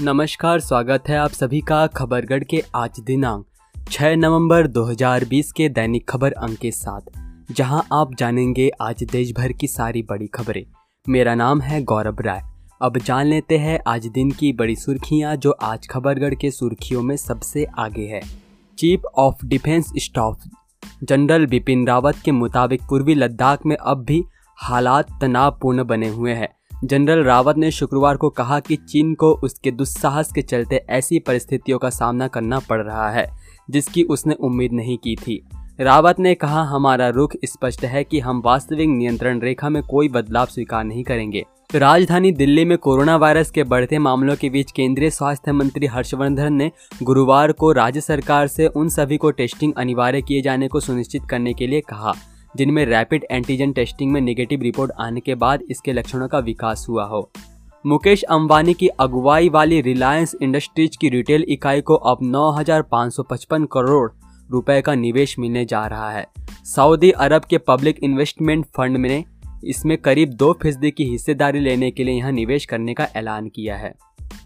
नमस्कार, स्वागत है आप सभी का खबरगढ़ के आज दिनांक 6 नवंबर 2020 के दैनिक खबर अंक के साथ, जहाँ आप जानेंगे आज देश भर की सारी बड़ी खबरें। मेरा नाम है गौरव राय। अब जान लेते हैं आज दिन की बड़ी सुर्खियाँ जो आज खबरगढ़ के सुर्खियों में सबसे आगे है। Chief of defence staff general Bipin Rawat के मुताबिक पूर्वी लद्दाख में अब भी हालात तनावपूर्ण बने हुए हैं। जनरल रावत ने शुक्रवार को कहा कि चीन को उसके दुस्साहस के चलते ऐसी परिस्थितियों का सामना करना पड़ रहा है, जिसकी उसने उम्मीद नहीं की थी। रावत ने कहा, हमारा रुख स्पष्ट है कि हम वास्तविक नियंत्रण रेखा में कोई बदलाव स्वीकार नहीं करेंगे। राजधानी दिल्ली में कोरोना वायरस के बढ़ते मामलों के बीच केंद्रीय स्वास्थ्य मंत्री हर्षवर्धन ने गुरुवार को राज्य सरकार से उन सभी को टेस्टिंग अनिवार्य किए जाने को सुनिश्चित करने के लिए कहा। जिनमें रैपिड एंटीजन टेस्टिंग में नेगेटिव रिपोर्ट आने के बाद इसके लक्षणों का विकास हुआ हो। मुकेश अंबानी की अगुवाई वाली रिलायंस इंडस्ट्रीज़ की रिटेल इकाई को अब 9,555 करोड़ रुपए का निवेश मिलने जा रहा है। सऊदी अरब के पब्लिक इन्वेस्टमेंट फंड ने इसमें करीब दो फ़ीसदी की हिस्सेदारी लेने के लिए यहाँ निवेश करने का ऐलान किया है।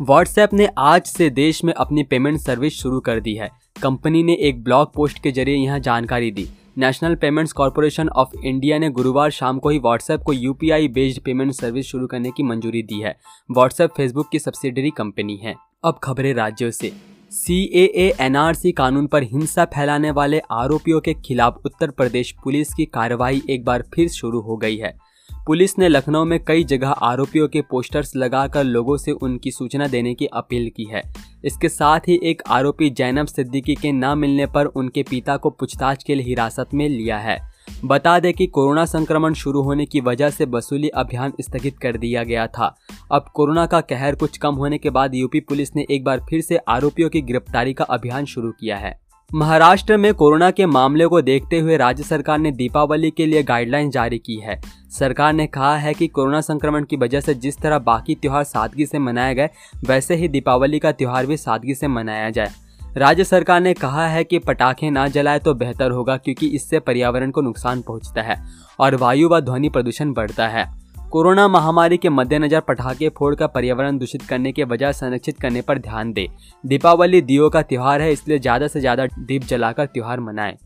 व्हाट्सएप ने आज से देश में अपनी पेमेंट सर्विस शुरू कर दी है। कंपनी ने एक ब्लॉग पोस्ट के ज़रिए यहाँ जानकारी दी। National Payments Corporation of India ने गुरुवार शाम को ही व्हाट्सएप को यूपीआई बेस्ड पेमेंट सर्विस शुरू करने की मंजूरी दी है। व्हाट्सएप फेसबुक की सब्सिडरी कंपनी है। अब खबरें राज्यों से। सी ए एन आर सी कानून पर हिंसा फैलाने वाले आरोपियों के खिलाफ उत्तर प्रदेश पुलिस की कार्रवाई एक बार फिर शुरू हो गई है। पुलिस ने लखनऊ में कई जगह आरोपियों के पोस्टर्स लगाकर लोगों से उनकी सूचना देने की अपील की है। इसके साथ ही एक आरोपी जैनब सिद्दीकी के न मिलने पर उनके पिता को पूछताछ के लिए हिरासत में लिया है। बता दें कि कोरोना संक्रमण शुरू होने की वजह से वसूली अभियान स्थगित कर दिया गया था। अब कोरोना का कहर कुछ कम होने के बाद यूपी पुलिस ने एक बार फिर से आरोपियों की गिरफ्तारी का अभियान शुरू किया है। महाराष्ट्र में कोरोना के मामले को देखते हुए राज्य सरकार ने दीपावली के लिए गाइडलाइन जारी की है। सरकार ने कहा है कि कोरोना संक्रमण की वजह से जिस तरह बाकी त्यौहार सादगी से मनाए गए, वैसे ही दीपावली का त्यौहार भी सादगी से मनाया जाए। राज्य सरकार ने कहा है कि पटाखे ना जलाए तो बेहतर होगा क्योंकि इससे पर्यावरण को नुकसान पहुँचता है और वायु व ध्वनि प्रदूषण बढ़ता है। कोरोना महामारी के मद्देनजर पटाखे फोड़ फोड़कर पर्यावरण दूषित करने के बजाय संरक्षित करने पर ध्यान दे। दीपावली दियो का त्यौहार है, इसलिए ज़्यादा से ज़्यादा दीप जलाकर त्यौहार मनाएँ।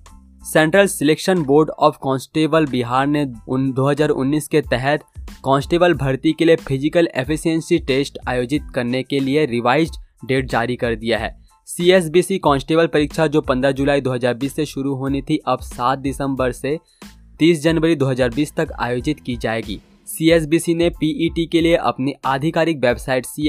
Central selection board of constable Bihar ने उन 2019 के तहत कांस्टेबल भर्ती के लिए फ़िज़िकल एफिशिएंसी टेस्ट आयोजित करने के लिए रिवाइज्ड डेट जारी कर दिया है। सीएसबीसी कांस्टेबल परीक्षा जो 15 जुलाई 2020 से शुरू होनी थी, अब 7 दिसंबर से 30 जनवरी 2020 तक आयोजित की जाएगी। सी ने e के लिए अपनी आधिकारिक वेबसाइट सी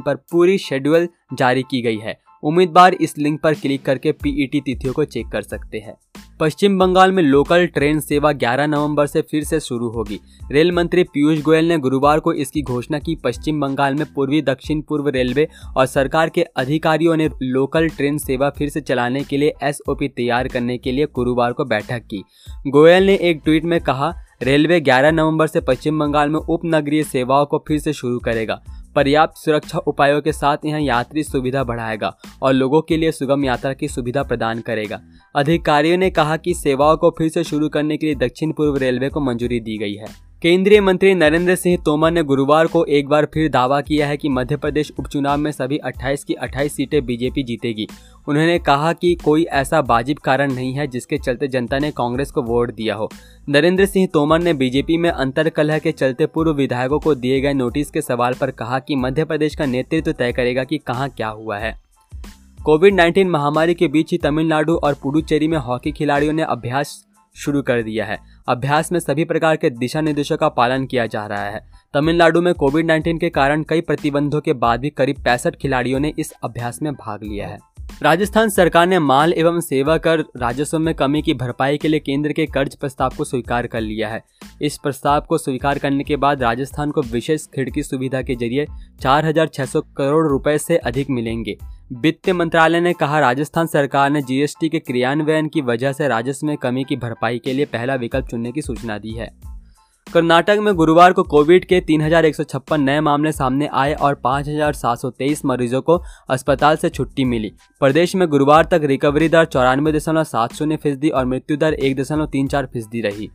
पर पूरी शेड्यूल जारी की गई है। उम्मीदवार इस लिंक पर क्लिक करके पीईटी e तिथियों को चेक कर सकते हैं। पश्चिम बंगाल में लोकल ट्रेन सेवा 11 नवंबर से फिर से शुरू होगी। रेल मंत्री पीयूष गोयल ने गुरुवार को इसकी घोषणा की। पश्चिम बंगाल में पूर्वी, दक्षिण पूर्व रेलवे और सरकार के अधिकारियों ने लोकल ट्रेन सेवा फिर से चलाने के लिए एसओपी तैयार करने के लिए गुरुवार को बैठक की। गोयल ने एक ट्वीट में कहा, रेलवे 11 नवंबर से पश्चिम बंगाल में उपनगरीय सेवाओं को फिर से शुरू करेगा। पर्याप्त सुरक्षा उपायों के साथ यह यात्री सुविधा बढ़ाएगा और लोगों के लिए सुगम यात्रा की सुविधा प्रदान करेगा। अधिकारियों ने कहा कि सेवाओं को फिर से शुरू करने के लिए दक्षिण पूर्व रेलवे को मंजूरी दी गई है। केंद्रीय मंत्री नरेंद्र सिंह तोमर ने गुरुवार को एक बार फिर दावा किया है कि मध्य प्रदेश उपचुनाव में सभी 28 की 28 सीटें बीजेपी जीतेगी। उन्होंने कहा कि कोई ऐसा वाजिब कारण नहीं है जिसके चलते जनता ने कांग्रेस को वोट दिया हो। नरेंद्र सिंह तोमर ने बीजेपी में अंतर कलह के चलते पूर्व विधायकों को दिए गए नोटिस के सवाल पर कहा कि मध्य प्रदेश का नेतृत्व तय करेगा कि कहाँ क्या हुआ है। कोविड 19 महामारी के बीच ही तमिलनाडु और पुडुचेरी में हॉकी खिलाड़ियों ने अभ्यास शुरू कर दिया है। अभ्यास में सभी प्रकार के दिशा निर्देशों का पालन किया जा रहा है। तमिलनाडु में कोविड 19 के कारण कई प्रतिबंधों के बाद भी करीब पैंसठ खिलाड़ियों ने इस अभ्यास में भाग लिया है। राजस्थान सरकार ने माल एवं सेवा कर राजस्व में कमी की भरपाई के लिए केंद्र के कर्ज प्रस्ताव को स्वीकार कर लिया है। इस प्रस्ताव को स्वीकार करने के बाद राजस्थान को विशेष खिड़की सुविधा के ज़रिए 4,600 करोड़ रुपए से अधिक मिलेंगे। वित्त मंत्रालय ने कहा राजस्थान सरकार ने जीएसटी के क्रियान्वयन की वजह से राजस्व में कमी की भरपाई के लिए पहला विकल्प चुनने की सूचना दी है। कर्नाटक में गुरुवार को कोविड के तीन हज़ार एक सौ छप्पन नए मामले सामने आए और 5,723 मरीजों को अस्पताल से छुट्टी मिली। प्रदेश में गुरुवार तक रिकवरी दर चौरानवे दशमलव सात शून्य फ़ीसदी और मृत्यु दर एक दशमलव तीन चार फ़ीसदी रही।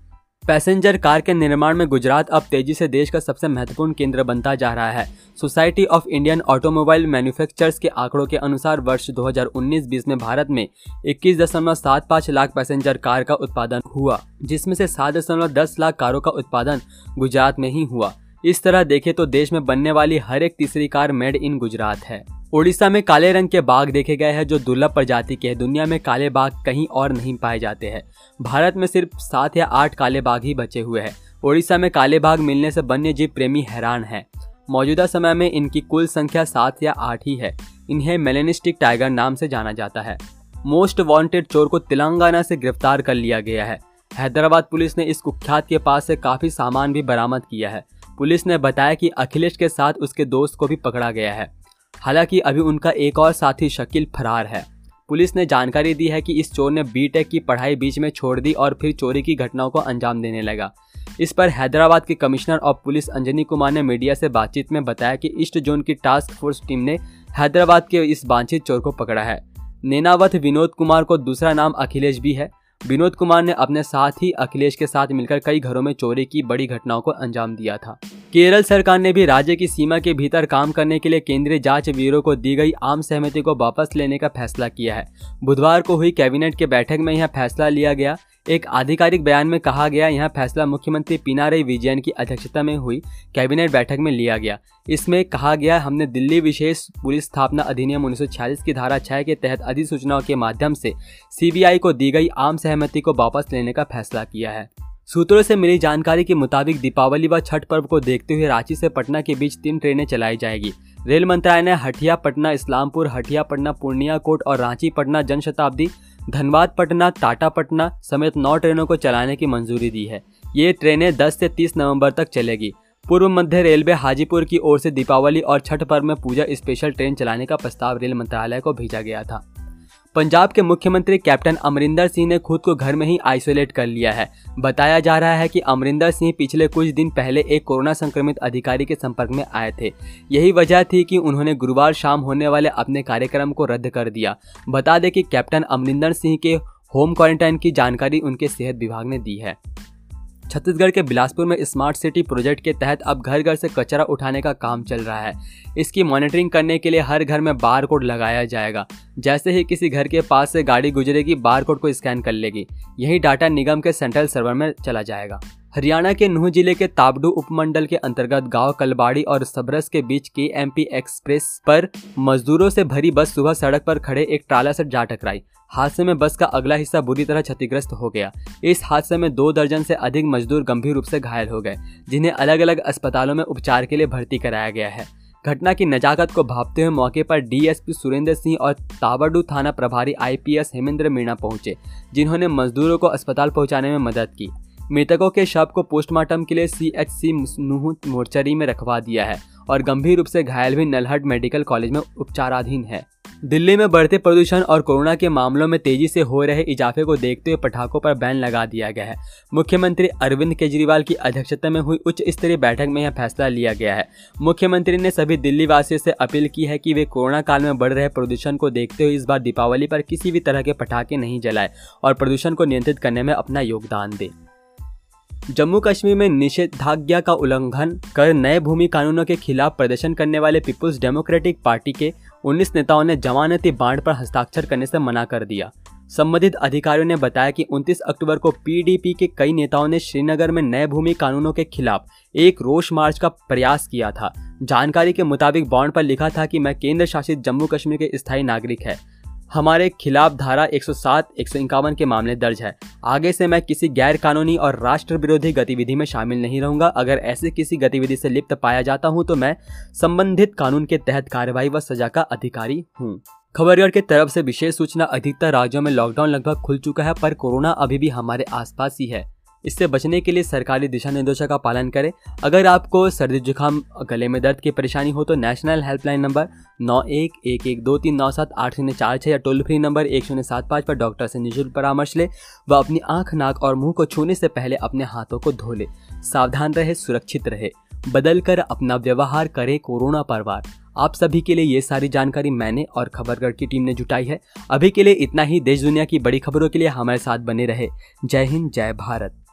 पैसेंजर कार के निर्माण में गुजरात अब तेज़ी से देश का सबसे महत्वपूर्ण केंद्र बनता जा रहा है। Society of Indian automobile manufacturers के आंकड़ों के अनुसार वर्ष 2019-20 में भारत में 21.75 लाख पैसेंजर कार का उत्पादन हुआ, जिसमें से 7.10 लाख कारों का उत्पादन गुजरात में ही हुआ। इस तरह देखें तो देश में बनने वाली हर एक तीसरी कार मेड इन गुजरात है। उड़ीसा में काले रंग के बाघ देखे गए हैं, जो दुर्लभ प्रजाति के हैं। दुनिया में काले बाघ कहीं और नहीं पाए जाते हैं। भारत में सिर्फ़ सात या आठ काले बाघ ही बचे हुए हैं। उड़ीसा में काले बाघ मिलने से वन्य जीव प्रेमी हैरान है। मौजूदा समय में इनकी कुल संख्या सात या आठ ही है। इन्हें मेलेनिस्टिक टाइगर नाम से जाना जाता है। मोस्ट वांटेड चोर को तेलंगाना से गिरफ़्तार कर लिया गया है। हैदराबाद पुलिस ने इस कुख्यात के पास से काफ़ी सामान भी बरामद किया है। पुलिस ने बताया कि अखिलेश के साथ उसके दोस्त को भी पकड़ा गया है। हालाँकि अभी उनका एक और साथी शकील फरार है। पुलिस ने जानकारी दी है कि इस चोर ने बीटेक की पढ़ाई बीच में छोड़ दी और फिर चोरी की घटनाओं को अंजाम देने लगा। इस पर हैदराबाद के commissioner of police Anjani Kumar ने मीडिया से बातचीत में बताया कि ईस्ट जोन की टास्क फोर्स टीम ने हैदराबाद के इस वांछित चोर को पकड़ा है। नेनावत विनोद कुमार को दूसरा नाम अखिलेश भी है। विनोद कुमार ने अपने साथ ही अखिलेश के साथ मिलकर कई घरों में चोरी की बड़ी घटनाओं को अंजाम दिया था। केरल सरकार ने भी राज्य की सीमा के भीतर काम करने के लिए केंद्रीय जाँच ब्यूरो को दी गई आम सहमति को वापस लेने का फैसला किया है। बुधवार को हुई कैबिनेट के बैठक में यह फैसला लिया गया। एक आधिकारिक बयान में कहा गया, यह फैसला मुख्यमंत्री पिनाराई विजयन की अध्यक्षता में हुई कैबिनेट बैठक में लिया गया। इसमें कहा गया, हमने दिल्ली विशेष पुलिस स्थापना अधिनियम उन्नीस सौ छियालीस की धारा छह के तहत अधिसूचनाओं के माध्यम से सीबीआई को दी गई आम सहमति को वापस लेने का फैसला किया है। सूत्रों से मिली जानकारी के मुताबिक दीपावली व छठ पर्व को देखते हुए रांची से पटना के बीच तीन ट्रेनें चलाई जाएगी। रेल मंत्रालय ने हटिया, पटना इस्लामपुर, हटिया, पटना पूर्णिया कोट और रांची, पटना जनशताब्दी धनबाद, पटना, टाटा, पटना समेत नौ ट्रेनों को चलाने की मंजूरी दी है। ये ट्रेनें 10 से 30 नवंबर तक चलेगी। पूर्व मध्य रेलवे हाजीपुर की ओर से दीपावली और छठ पर्व में पूजा स्पेशल ट्रेन चलाने का प्रस्ताव रेल मंत्रालय को भेजा गया था। पंजाब के मुख्यमंत्री कैप्टन अमरिंदर सिंह ने खुद को घर में ही आइसोलेट कर लिया है। बताया जा रहा है कि अमरिंदर सिंह पिछले कुछ दिन पहले एक कोरोना संक्रमित अधिकारी के संपर्क में आए थे। यही वजह थी कि उन्होंने गुरुवार शाम होने वाले अपने कार्यक्रम को रद्द कर दिया। बता दें कि कैप्टन अमरिंदर सिंह के होम क्वारंटाइन की जानकारी उनके सेहत विभाग ने दी है। छत्तीसगढ़ के बिलासपुर में स्मार्ट सिटी प्रोजेक्ट के तहत अब घर घर से कचरा उठाने का काम चल रहा है। इसकी मॉनिटरिंग करने के लिए हर घर में बार कोड लगाया जाएगा। जैसे ही किसी घर के पास से गाड़ी गुजरेगी बार कोड को स्कैन कर लेगी। यही डाटा निगम के सेंट्रल सर्वर में चला जाएगा। हरियाणा के नूह ज़िले के ताबडू उपमंडल के अंतर्गत गाँव कलबाड़ी और सबरस के बीच के एमपी एक्सप्रेस पर मजदूरों से भरी बस सुबह सड़क पर खड़े एक ट्राला से जा टकराई। हादसे में बस का अगला हिस्सा बुरी तरह क्षतिग्रस्त हो गया। इस हादसे में दो दर्जन से अधिक मजदूर गंभीर रूप से घायल हो गए, जिन्हें अलग अलग अस्पतालों में उपचार के लिए भर्ती कराया गया है। घटना की नजाकत को भापते हुए मौके पर डीएसपी सुरेंद्र सिंह और तावड़ू थाना प्रभारी आईपीएस हेमेंद्र मीणा पहुँचे, जिन्होंने मजदूरों को अस्पताल पहुँचाने में मदद की। मृतकों के शव को पोस्टमार्टम के लिए सी एच सी मोर्चरी में रखवा दिया है और गंभीर रूप से घायल भी नलहट मेडिकल कॉलेज में उपचाराधीन है। दिल्ली में बढ़ते प्रदूषण और कोरोना के मामलों में तेज़ी से हो रहे इजाफे को देखते हुए पटाखों पर बैन लगा दिया गया है। मुख्यमंत्री अरविंद केजरीवाल की अध्यक्षता में हुई उच्च स्तरीय बैठक में यह फैसला लिया गया है। मुख्यमंत्री ने सभी दिल्ली वासियों से अपील की है कि वे कोरोना काल में बढ़ रहे प्रदूषण को देखते हुए इस बार दीपावली पर किसी भी तरह के पटाखे नहीं जलाए और प्रदूषण को नियंत्रित करने में अपना योगदान दें। जम्मू कश्मीर में निषेधाज्ञा का उल्लंघन कर नए भूमि कानूनों के खिलाफ प्रदर्शन करने वाले पीपुल्स डेमोक्रेटिक पार्टी के 19 नेताओं ने जमानती बांड पर हस्ताक्षर करने से मना कर दिया। संबंधित अधिकारियों ने बताया कि 29 अक्टूबर को पीडीपी के कई नेताओं ने श्रीनगर में नए भूमि कानूनों के खिलाफ एक रोष मार्च का प्रयास किया था। जानकारी के मुताबिक बॉन्ड पर लिखा था कि मैं केंद्र शासित जम्मू कश्मीर के स्थायी नागरिक है। हमारे खिलाफ धारा 107, 151 के मामले दर्ज है। आगे से मैं किसी गैर कानूनी और राष्ट्र विरोधी गतिविधि में शामिल नहीं रहूँगा। अगर ऐसे किसी गतिविधि से लिप्त पाया जाता हूँ तो मैं संबंधित कानून के तहत कार्यवाही व सजा का अधिकारी हूँ। खबरगढ़ की तरफ़ से विशेष सूचना अधिकतर राज्यों में लॉकडाउन लगभग खुल चुका है पर कोरोना अभी भी हमारे आसपास ही है। इससे बचने के लिए सरकारी दिशा निर्देशों का पालन करें। अगर आपको सर्दी जुकाम, गले में दर्द की परेशानी हो तो नेशनल हेल्पलाइन नंबर नौ एक एक एक दो तीन नौ सात आठ शून्य चार छः या टोल फ्री नंबर एक शून्य सात पाँच पर डॉक्टर से निःशुल्क परामर्श ले। व अपनी आँख, नाक और मुँह को छूने से पहले अपने हाथों को धो ले। सावधान रहे, सुरक्षित रहे। बदल कर अपना व्यवहार करे कोरोना परवार। आप सभी के लिए ये सारी जानकारी मैंने और खबरगढ़ की टीम ने जुटाई है। अभी के लिए इतना ही। देश दुनिया की बड़ी खबरों के लिए हमारे साथ बने रहे। जय हिंद, जय भारत।